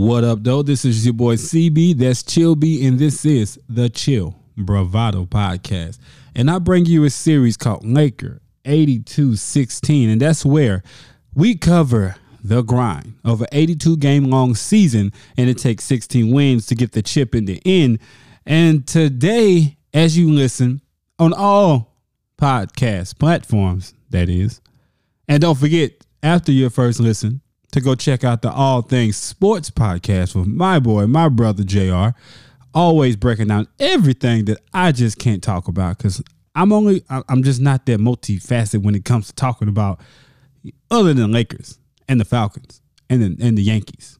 What up, though? This is your boy CB. That's Chill B, and this is the Chill Bravado Podcast. And I bring you a series called Laker 8216, and that's where we cover the grind of an 82 game long season, and it takes 16 wins to get the chip in the end. And today, as you listen on all podcast platforms, that is, and don't forget, after your first listen, to go check out the All Things Sports podcast with my boy, my brother JR, always breaking down everything that I just can't talk about because I'm only I'm just not that multifaceted when it comes to talking about other than Lakers and the Falcons and the, and the Yankees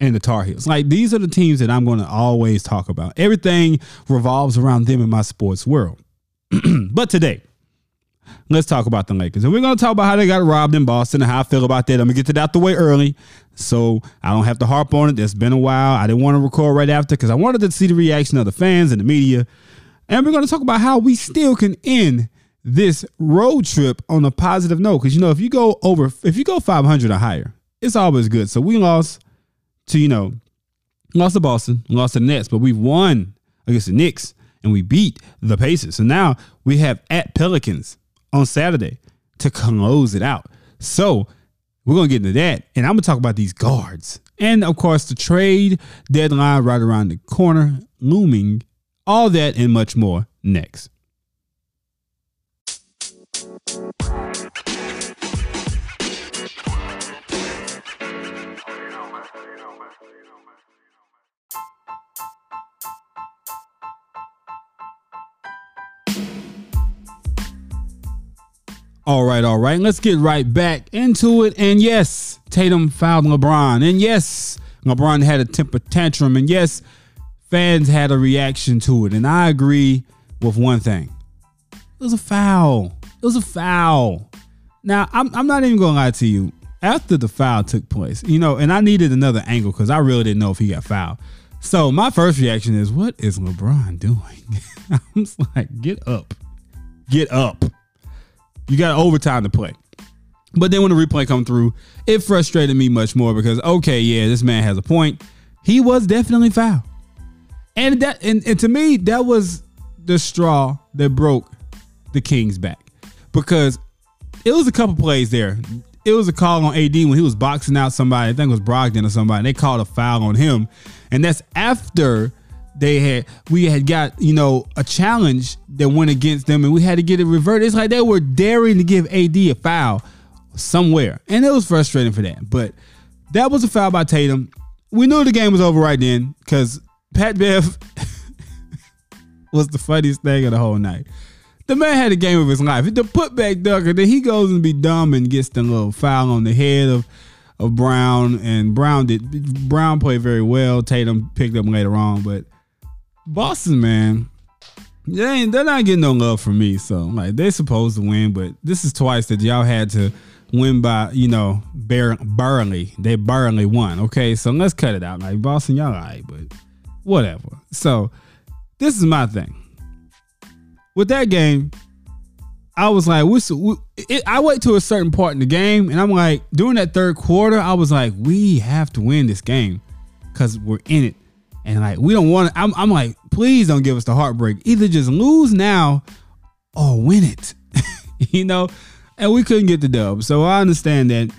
and the Tar Heels. Like these are the teams that I'm going to always talk about. Everything revolves around them in my sports world. but today, let's talk about the Lakers. And we're going to talk about how they got robbed in Boston and how I feel about that. I'm going to get to that out the way early so I don't have to harp on it. It's been a while. I didn't want to record right after because I wanted to see the reaction of the fans and the media. And we're going to talk about how we still can end this road trip on a positive note. Because, you know, if you go over, if you go 500 or higher, it's always good. So we lost to, you know, lost to Boston, lost to the Nets, but we've won against the Knicks and we beat the Pacers. So now we have at Pelicans on Saturday to close it out. So we're gonna get into that, and I'm gonna talk about these guards, and of course the trade deadline right around the corner looming. All that and much more next. All right, all right. Let's get right back into it. And yes, Tatum fouled LeBron. And yes, LeBron had a temper tantrum. And yes, fans had a reaction to it. And I agree with one thing it was a foul. It was a foul. Now, I'm, I'm not even going to lie to you. After the foul took place, you know, and I needed another angle because I really didn't know if he got fouled. So my first reaction is, what is LeBron doing? I'm just like, get up. Get up. You got overtime to play. But then when the replay come through, it frustrated me much more because okay, yeah, this man has a point. He was definitely foul. And that and, and to me, that was the straw that broke the Kings back. Because it was a couple plays there. It was a call on AD when he was boxing out somebody. I think it was Brogdon or somebody. They called a foul on him. And that's after they had we had got you know a challenge that went against them and we had to get it reverted. It's like they were daring to give ad a foul somewhere and it was frustrating for that. But that was a foul by tatum. We knew the game was over right then because pat bev was the funniest thing of the whole night. The man had a game of his life. The putback ducker then he goes and be dumb and gets the little foul on the head of of Brown and Brown did Brown played very well. Tatum picked up later on, but Boston, man, they ain't, they're not getting no love from me. So like they're supposed to win, but this is twice that y'all had to win by you know bar- barely. They barely won. Okay, so let's cut it out. Like Boston, y'all alright, but whatever. So this is my thing with that game. I was like, we, it, I wait to a certain part in the game, and I'm like, during that third quarter, I was like, we have to win this game because we're in it. And like we don't want. I'm, I'm like, please don't give us the heartbreak. Either just lose now or win it. you know? And we couldn't get the dub. So I understand that.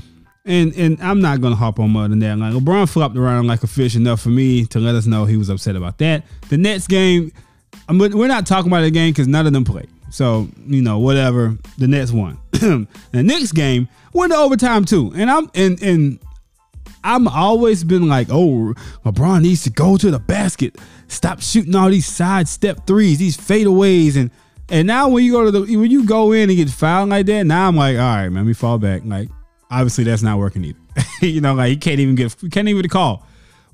And and I'm not gonna hop on more than that. Like LeBron flopped around like a fish enough for me to let us know he was upset about that. The Nets game, I'm, we're not talking about the game because none of them played. So you know whatever. The Nets won. the next game went to overtime too. And I'm and and I'm always been like, oh, LeBron needs to go to the basket. Stop shooting all these side step threes, these fadeaways, and and now when you go to the when you go in and get fouled like that, now I'm like, all right, man, me fall back. Like, obviously that's not working either. you know, like he can't even get can't even call.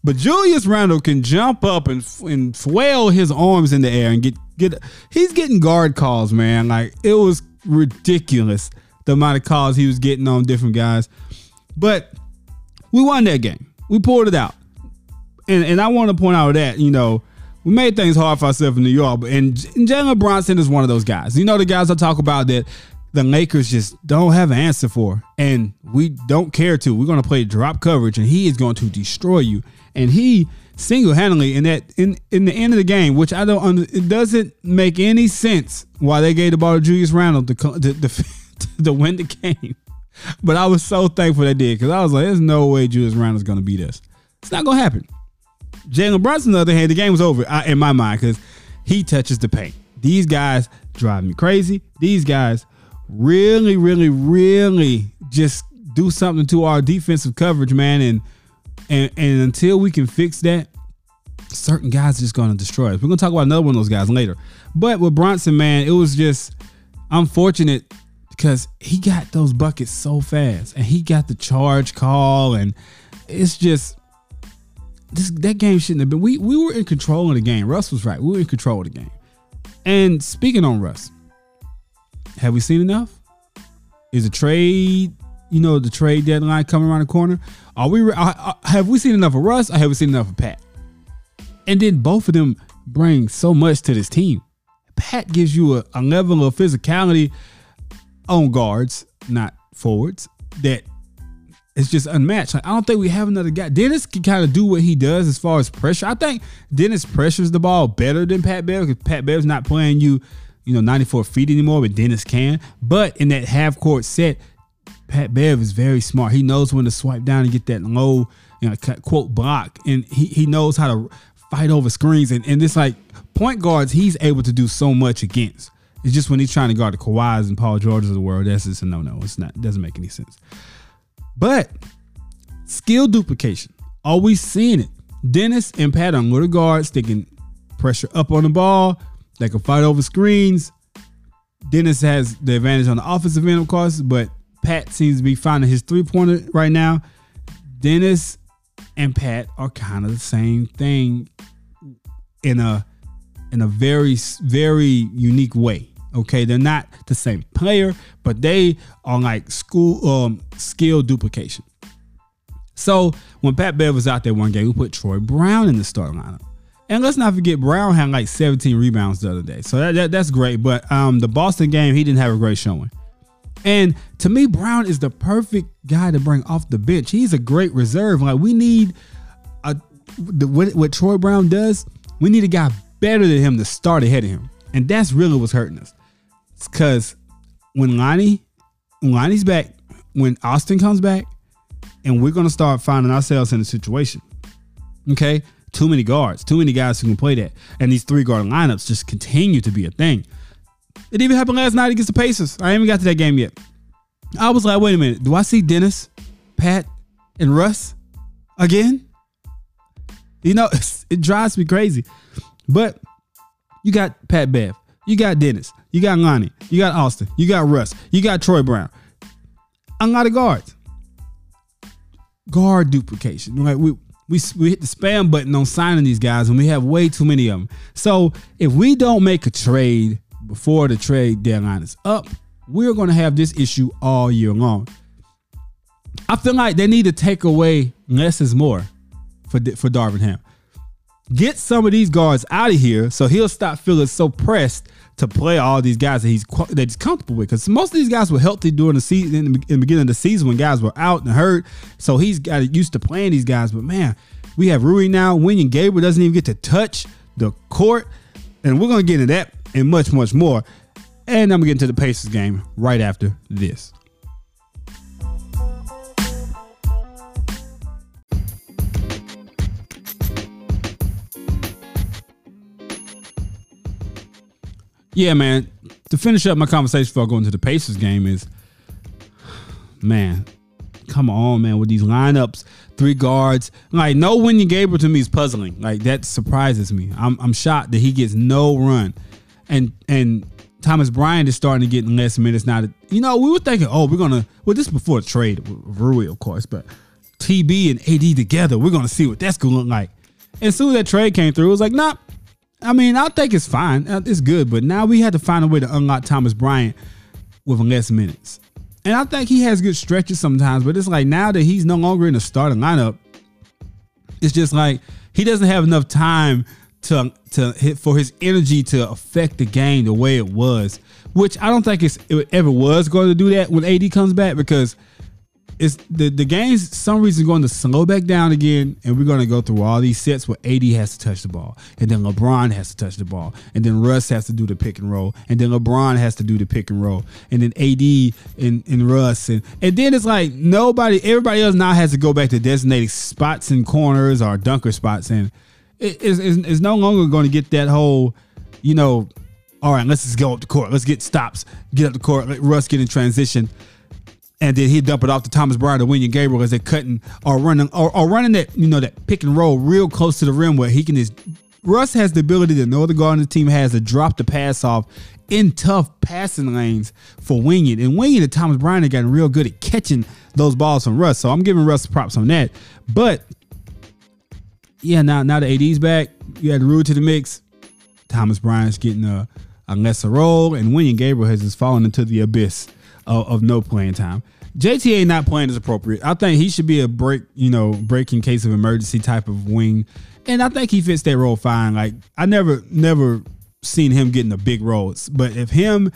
But Julius Randle can jump up and and flail his arms in the air and get get. He's getting guard calls, man. Like it was ridiculous the amount of calls he was getting on different guys. But we won that game. We pulled it out. And and I want to point out that, you know, we made things hard for ourselves in New York. And, Jalen Brunson is one of those guys. You know, the guys I talk about that the Lakers just don't have an answer for. And we don't care to. We're going to play drop coverage and he is going to destroy you. And he single-handedly in that in in the end of the game, which I don't it doesn't make any sense why they gave the ball to Julius Randle to to, to, to win the game. But I was so thankful they did because I was like, there's no way Julius Randle's going to beat us. It's not going to happen. Jalen Brunson, on the other hand, the game was over in my mind because he touches the paint. These guys drive me crazy. These guys really, really, really just do something to our defensive coverage, man. And and and until we can fix that, certain guys are just gonna destroy us. We're gonna talk about another one of those guys later. But with Brunson, man, it was just unfortunate because he got those buckets so fast and he got the charge call and it's just this that game shouldn't have been. We we were in control of the game. Russ was right. We were in control of the game. And speaking on Russ, have we seen enough? Is a trade, you know, the trade deadline coming around the corner? Are we have we seen enough of Russ? Or have we seen enough of Pat? And then both of them bring so much to this team. Pat gives you a, a level of physicality on guards, not forwards, that it's just unmatched. Like, I don't think we have another guy. Dennis can kind of do what he does as far as pressure. I think Dennis pressures the ball better than Pat Bev because Pat Bev's not playing you, you know, 94 feet anymore, but Dennis can. But in that half court set, Pat Bev is very smart. He knows when to swipe down and get that low, you know, quote block, and he, he knows how to fight over screens. And, and it's like point guards, he's able to do so much against. It's just when he's trying to guard the Kawhis and Paul Georges of the world, that's just a no no. It's not. It doesn't make any sense. But skill duplication, always seeing it. Dennis and Pat on little guards, they can pressure up on the ball, they can fight over screens. Dennis has the advantage on the offensive end, of course, but Pat seems to be finding his three pointer right now. Dennis and Pat are kind of the same thing in a in a very very unique way. Okay, they're not the same player, but they are like school um skill duplication. So when Pat Bev was out there one game, we put Troy Brown in the starting lineup. And let's not forget Brown had like 17 rebounds the other day. So that, that that's great. But um the Boston game, he didn't have a great showing. And to me, Brown is the perfect guy to bring off the bench. He's a great reserve. Like we need a the, what, what Troy Brown does, we need a guy better than him to start ahead of him. And that's really what's hurting us. Because when Lonnie, Lonnie's back, when Austin comes back, and we're gonna start finding ourselves in a situation. Okay, too many guards, too many guys who can play that, and these three guard lineups just continue to be a thing. It even happened last night against the Pacers. I haven't got to that game yet. I was like, wait a minute, do I see Dennis, Pat, and Russ again? You know, it drives me crazy. But you got Pat Bev, you got Dennis, you got Lonnie, you got Austin, you got Russ, you got Troy Brown. A lot of guards. Guard duplication. Like we we we hit the spam button on signing these guys, and we have way too many of them. So if we don't make a trade before the trade deadline is up, we're going to have this issue all year long. I feel like they need to take away less is more for for Darvin Ham. Get some of these guards out of here so he'll stop feeling so pressed to play all these guys that he's that he's comfortable with. Because most of these guys were healthy during the season in the, beginning of the season when guys were out and hurt, so he's got used to playing these guys. But man, we have Rui now. Wenyen Gabriel doesn't even get to touch the court, and we're gonna get into that and much much more. And I'm gonna get into the Pacers game right after this. Yeah, man. To finish up my conversation before I go into the Pacers game is, man, come on, man, with these lineups, three guards, like no Wenyen Gabriel to me is puzzling. Like that surprises me. I'm I'm shocked that he gets no run, and and Thomas Bryant is starting to get less minutes now. That, you know, we were thinking, oh, we're gonna well, this is before the trade, Rui, of course, but TB and AD together, we're gonna see what that's gonna look like. And soon as that trade came through, it was like, nah, I mean, I think it's fine. Uh, it's good, but now we had to find a way to unlock Thomas Bryant with less minutes. And I think he has good stretches sometimes, but it's like now that he's no longer in the starting lineup, it's just like he doesn't have enough time to to hit for his energy to affect the game the way it was, which I don't think it's it ever was going to do that when AD comes back because it's the the game's some reason going to slow back down again, and we're going to go through all these sets where AD has to touch the ball, and then LeBron has to touch the ball, and then Russ has to do the pick and roll, and then LeBron has to do the pick and roll, and then AD and, and Russ, and and then it's like nobody, everybody else now has to go back to designated spots and corners or dunker spots, and it, it's, it's, it's no longer going to get that whole, you know, all right, let's just go up the court, let's get stops, get up the court, let Russ get in transition and then he'd dump it off to Thomas Bryant or Wenyen Gabriel as they're cutting or running or, or running that you know that pick and roll real close to the rim where he can just Russ has the ability that no other guard on the team has to drop the pass off in tough passing lanes for Wenyen. And Wenyen and Thomas Bryant have gotten real good at catching those balls from Russ. So I'm giving Russ props on that. But yeah, now now the AD's back. You had Rui to the mix. Thomas Bryant's getting a, a lesser role, and Wenyen Gabriel has just fallen into the abyss of, of no playing time. JTA not playing is appropriate. I think he should be a break, you know, break in case of emergency type of wing, and I think he fits that role fine. Like I never, never seen him getting a big role, but if him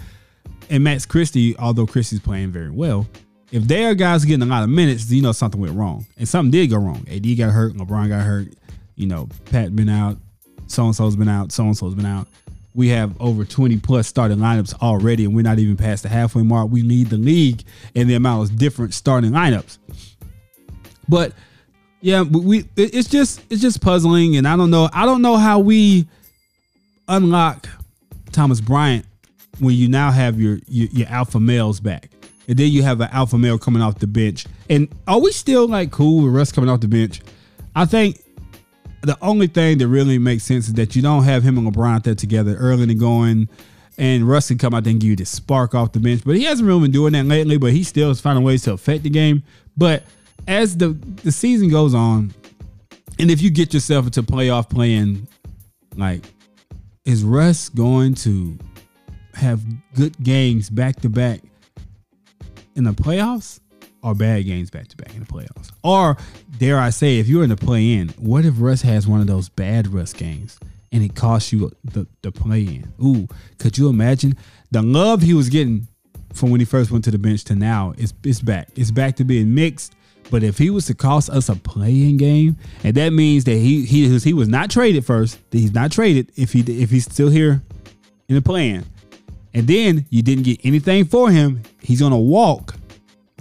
and Max Christie, although Christie's playing very well, if they are guys getting a lot of minutes, you know something went wrong, and something did go wrong. AD got hurt, LeBron got hurt, you know, Pat been out, so and so's been out, so and so's been out we have over 20 plus starting lineups already, and we're not even past the halfway mark. We lead the league in the amount of different starting lineups. But yeah, we it's just it's just puzzling, and I don't know I don't know how we unlock Thomas Bryant when you now have your your, your alpha males back. And then you have an alpha male coming off the bench. And are we still like cool with Russ coming off the bench? I think the only thing that really makes sense is that you don't have him and LeBron there together early in the going. And Russ can come out there and give you the spark off the bench. But he hasn't really been doing that lately, but he still is finding ways to affect the game. But as the, the season goes on, and if you get yourself into playoff playing, like, is Russ going to have good games back to back in the playoffs? Or bad games back to back in the playoffs. Or dare I say, if you're in the play in, what if Russ has one of those bad Russ games and it costs you the, the play in? Ooh, could you imagine the love he was getting from when he first went to the bench to now? It's it's back. It's back to being mixed. But if he was to cost us a play-in game, and that means that he he he was not traded first, that he's not traded if he if he's still here in the plan, and then you didn't get anything for him, he's gonna walk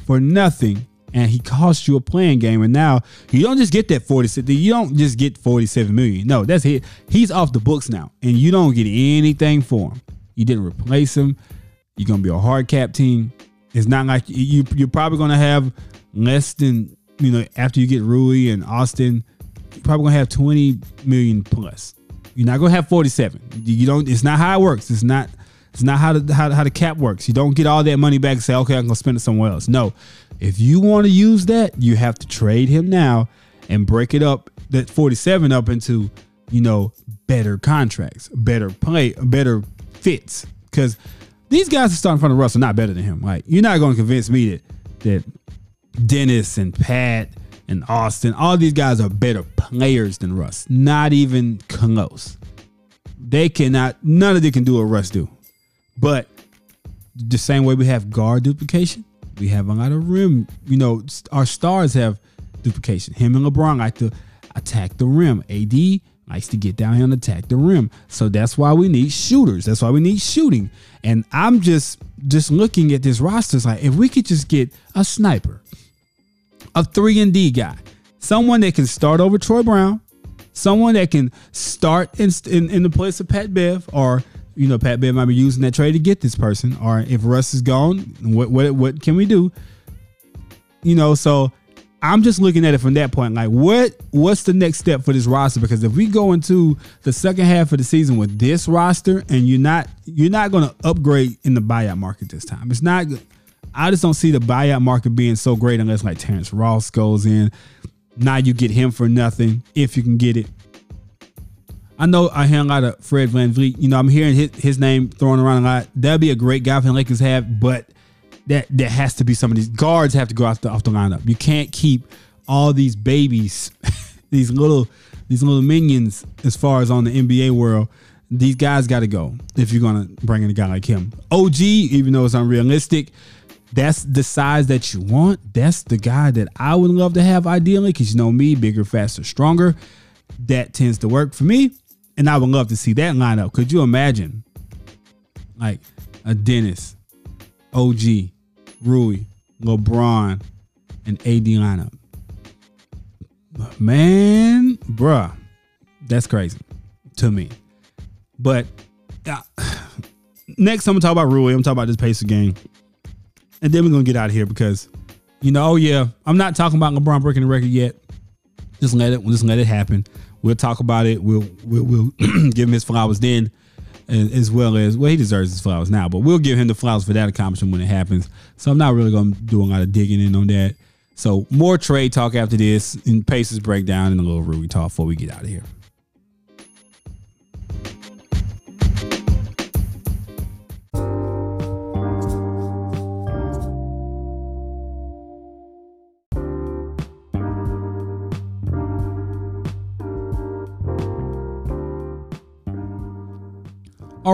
for nothing and he cost you a playing game and now you don't just get that 47. you don't just get 47 million. No that's it. He's off the books now and you don't get anything for him. You didn't replace him. You're gonna be a hard cap team. It's not like you you're probably gonna have less than you know after you get Rui and Austin you're probably gonna have 20 million plus. You're not gonna have 47 you don't it's not how it works. It's not it's not how the how, how the cap works. You don't get all that money back and say, okay, I'm gonna spend it somewhere else. No. If you want to use that, you have to trade him now and break it up, that 47 up into, you know, better contracts, better play, better fits. Because these guys are starting from the Russell not better than him. Like, you're not gonna convince me that that Dennis and Pat and Austin, all these guys are better players than Russ. Not even close. They cannot, none of them can do what Russ do. But the same way we have guard duplication, we have a lot of rim. You know, our stars have duplication. Him and LeBron like to attack the rim. AD likes to get down here and attack the rim. So that's why we need shooters. That's why we need shooting. And I'm just just looking at this roster. It's like if we could just get a sniper, a three and D guy, someone that can start over Troy Brown, someone that can start in, in, in the place of Pat Bev or you know, Pat Bev might be using that trade to get this person. Or if Russ is gone, what what what can we do? You know, so I'm just looking at it from that point. Like, what what's the next step for this roster? Because if we go into the second half of the season with this roster, and you're not you're not going to upgrade in the buyout market this time. It's not. I just don't see the buyout market being so great unless like Terrence Ross goes in. Now you get him for nothing if you can get it. I know I hear a lot of Fred VanVleet. You know, I'm hearing his, his name thrown around a lot. That'd be a great guy for the Lakers have, but that that has to be some of these guards have to go off the off the lineup. You can't keep all these babies, these little these little minions as far as on the NBA world. These guys got to go if you're gonna bring in a guy like him. OG, even though it's unrealistic, that's the size that you want. That's the guy that I would love to have ideally, because you know me, bigger, faster, stronger. That tends to work for me, and I would love to see that lineup. Could you imagine, like a Dennis, OG, Rui, LeBron, and AD lineup? Man, bruh, that's crazy to me. But uh, next, I'm gonna talk about Rui. I'm gonna talk about this Pacer game, and then we're gonna get out of here because, you know, oh yeah, I'm not talking about LeBron breaking the record yet. Just let it, just let it happen. We'll talk about it. We'll we'll, we'll give him his flowers then, as well as well, he deserves his flowers now, but we'll give him the flowers for that accomplishment when it happens. So I'm not really gonna do a lot of digging in on that. So more trade talk after this, and Pacers breakdown, and a little Rui talk before we get out of here.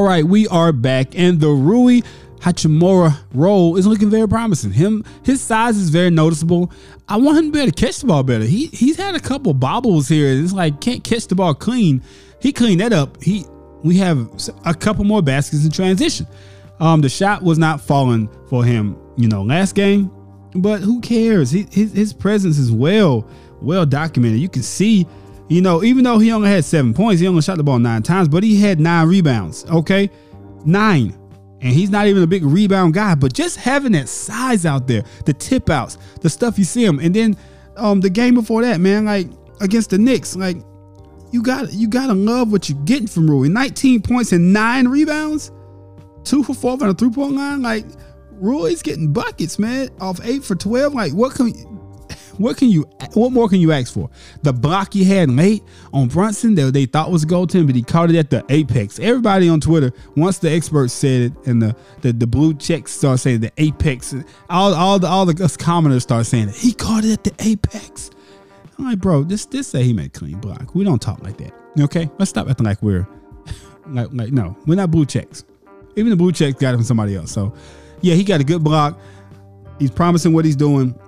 Right, we are back, and the Rui Hachimura role is looking very promising. Him, his size is very noticeable. I want him to be able to catch the ball better. He he's had a couple bobbles here. It's like can't catch the ball clean. He cleaned that up. He we have a couple more baskets in transition. Um, the shot was not falling for him, you know, last game, but who cares? He, his his presence is well well documented. You can see you know, even though he only had seven points, he only shot the ball nine times, but he had nine rebounds. Okay, nine. And he's not even a big rebound guy, but just having that size out there, the tip outs, the stuff you see him, and then um the game before that, man, like against the Knicks, like you got you gotta love what you're getting from Rui. 19 points and nine rebounds, two for four on a three point line. Like Rui's getting buckets, man, off eight for 12. Like what can what can you? What more can you ask for? The block he had late on Brunson that they thought was goaltending, but he caught it at the apex. Everybody on Twitter, once the experts said it, and the the, the blue checks start saying the apex, all all the all the us commoners start saying it. He caught it at the apex. I'm like, bro, this this say he made clean block. We don't talk like that. Okay, let's stop acting like we're like like no, we're not blue checks. Even the blue checks got it from somebody else. So yeah, he got a good block. He's promising what he's doing.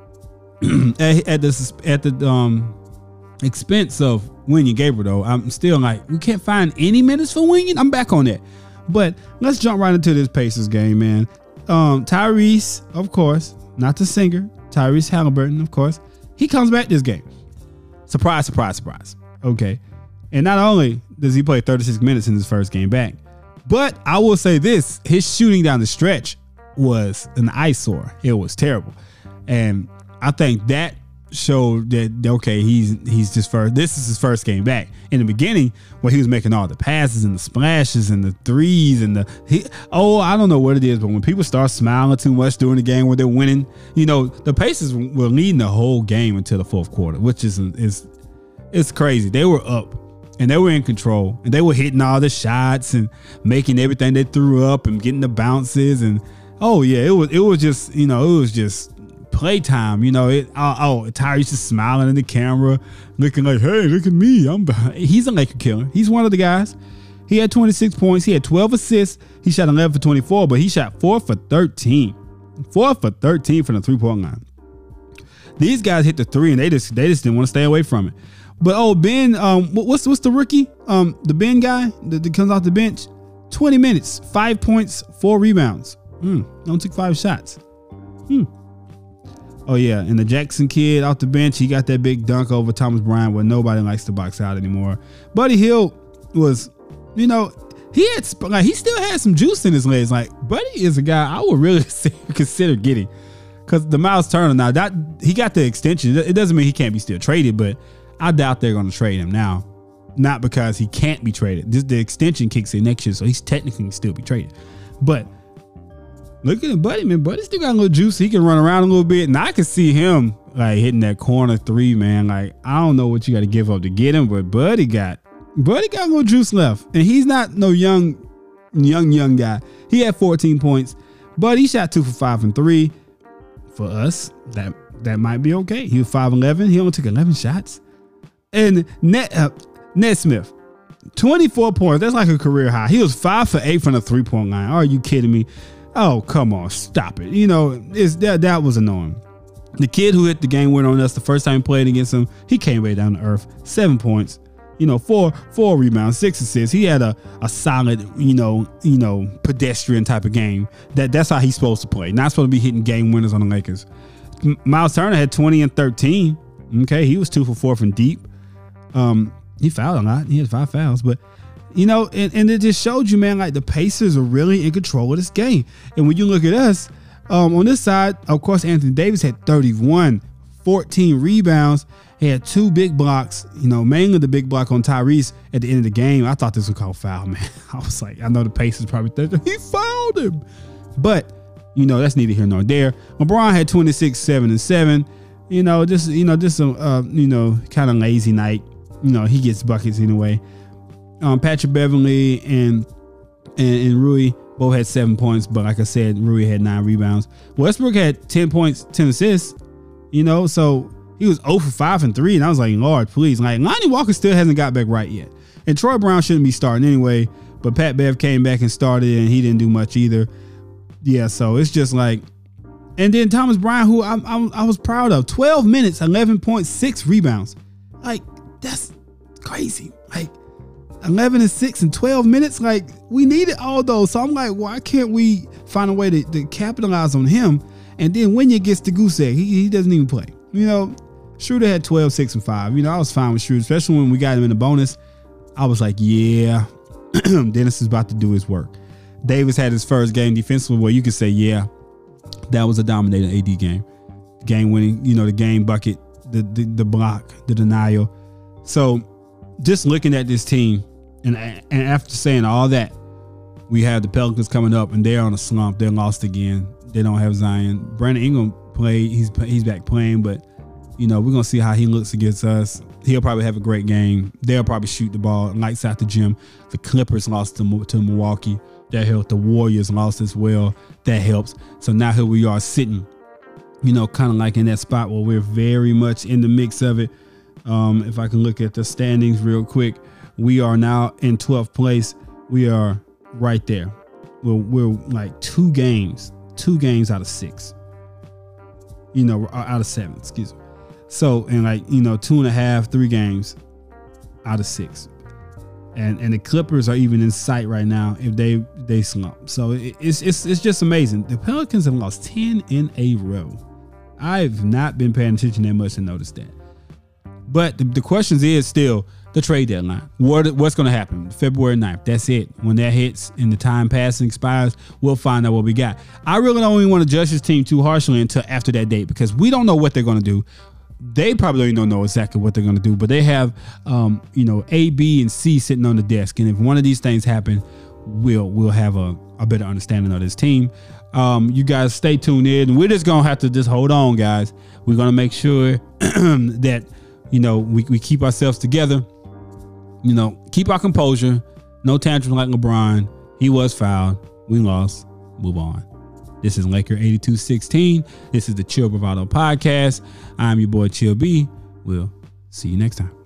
at, at the at the um expense of Wenyen Gabriel though, I'm still like we can't find any minutes for Wenyen. I'm back on that. But let's jump right into this Pacers game, man. Um, Tyrese, of course, not the singer, Tyrese Halliburton, of course, he comes back this game. Surprise, surprise, surprise. Okay. And not only does he play 36 minutes in his first game back, but I will say this his shooting down the stretch was an eyesore. It was terrible. And I think that showed that okay, he's he's just first. This is his first game back. In the beginning, when he was making all the passes and the splashes and the threes and the he, oh, I don't know what it is, but when people start smiling too much during the game where they're winning, you know, the Pacers were leading the whole game until the fourth quarter, which is is it's crazy. They were up and they were in control and they were hitting all the shots and making everything they threw up and getting the bounces and oh yeah, it was it was just you know it was just playtime. You know, it, oh, oh Tyrese is smiling in the camera, looking like, hey, look at me. I'm he's a Laker killer. He's one of the guys. He had 26 points. He had 12 assists. He shot 11 for 24, but he shot four for 13. Four for 13 from the three point line. These guys hit the three and they just they just didn't want to stay away from it. But oh, Ben, um, what's what's the rookie? Um, the Ben guy that, that comes off the bench, 20 minutes, five points, four rebounds. Hmm, only took five shots. Hmm. Oh yeah, and the Jackson kid off the bench, he got that big dunk over Thomas Bryant where nobody likes to box out anymore. Buddy Hield was, you know, he had like he still had some juice in his legs. Like Buddy is a guy I would really consider getting, because the Miles Turner now that he got the extension. It doesn't mean he can't be still traded, but I doubt they're going to trade him now. Not because he can't be traded. This, the extension kicks in next year, so he's technically still be traded. But Look at Buddy, man. Buddy still got a little juice. He can run around a little bit. And I can see him like hitting that corner three, man. Like, I don't know what you got to give up to get him, but Buddy got Buddy got a little juice left. And he's not no young, young, young guy. He had 14 points, but he shot two for five and three. For us, that that might be okay. He was 5'11. He only took 11 shots. And net uh, Nesmith, 24 points. That's like a career high. He was five for eight from the three point line. Are you kidding me? Oh, come on, stop it. You know, it's that that was annoying. The kid who hit the game winner on us the first time we played against him, he came way down to earth. Seven points. You know, four four rebounds, six assists. He had a, a solid, you know, you know, pedestrian type of game. That that's how he's supposed to play. Not supposed to be hitting game winners on the Lakers. Miles Turner had 20 and 13. Okay, he was two for four from deep. Um, he fouled a lot. He had five fouls, but you know, and, and it just showed you, man, like the Pacers are really in control of this game. And when you look at us, um, on this side, of course, Anthony Davis had 31, 14 rebounds. He had two big blocks, you know, mainly the big block on Tyrese at the end of the game. I thought this was called foul, man. I was like, I know the Pacers probably thinking he fouled him. But, you know, that's neither here nor there. LeBron had 26, 7, and 7. You know, just, you know, just a, uh, you know, kind of lazy night. You know, he gets buckets anyway. Um, Patrick Beverley and, and, and Rui both had seven points, but like I said, Rui had nine rebounds. Westbrook had 10 points, 10 assists. You know, so he was 0 for 5 and 3. And I was like, Lord, please. Like, Lonnie Walker still hasn't got back right yet. And Troy Brown shouldn't be starting anyway. But Pat Bev came back and started, and he didn't do much either. Yeah, so it's just like. And then Thomas Bryant, who I, I, I was proud of, 12 minutes, 11.6 rebounds. Like, that's crazy. Like, 11 and 6 and 12 minutes. Like, we needed all those. So I'm like, why can't we find a way to, to capitalize on him? And then when it gets to goose egg, he, he doesn't even play. You know, Schroeder had 12, 6, and 5. You know, I was fine with Schroeder, especially when we got him in the bonus. I was like, yeah, Dennis is about to do his work. Davis had his first game defensively where you could say, yeah, that was a dominating AD game. Game winning, you know, the game bucket, the, the, the block, the denial. So just looking at this team, and and after saying all that, we have the Pelicans coming up, and they're on a slump. They're lost again. They don't have Zion. Brandon Ingram played. He's he's back playing, but you know we're gonna see how he looks against us. He'll probably have a great game. They'll probably shoot the ball lights out the gym. The Clippers lost to, to Milwaukee. That helped. The Warriors lost as well. That helps. So now here we are sitting, you know, kind of like in that spot where we're very much in the mix of it. Um, if I can look at the standings real quick, we are now in 12th place. We are right there. We're, we're like two games, two games out of six. You know, uh, out of seven, excuse me. So, and like, you know, two and a half, three games out of six. And and the Clippers are even in sight right now if they they slump. So it, it's it's it's just amazing. The Pelicans have lost 10 in a row. I've not been paying attention that much to notice that. But the, the questions is still the trade deadline. What what's going to happen? February 9th. That's it. When that hits and the time passing expires, we'll find out what we got. I really don't even want to judge this team too harshly until after that date because we don't know what they're going to do. They probably don't know exactly what they're going to do, but they have, um, you know, A, B, and C sitting on the desk. And if one of these things happen, we'll we'll have a, a better understanding of this team. Um, you guys stay tuned in. We're just gonna have to just hold on, guys. We're gonna make sure that you know we, we keep ourselves together you know, keep our composure. No tantrum like LeBron. He was fouled. We lost. Move on. This is Laker 8216. This is the Chill Bravado podcast. I'm your boy Chill B. We'll see you next time.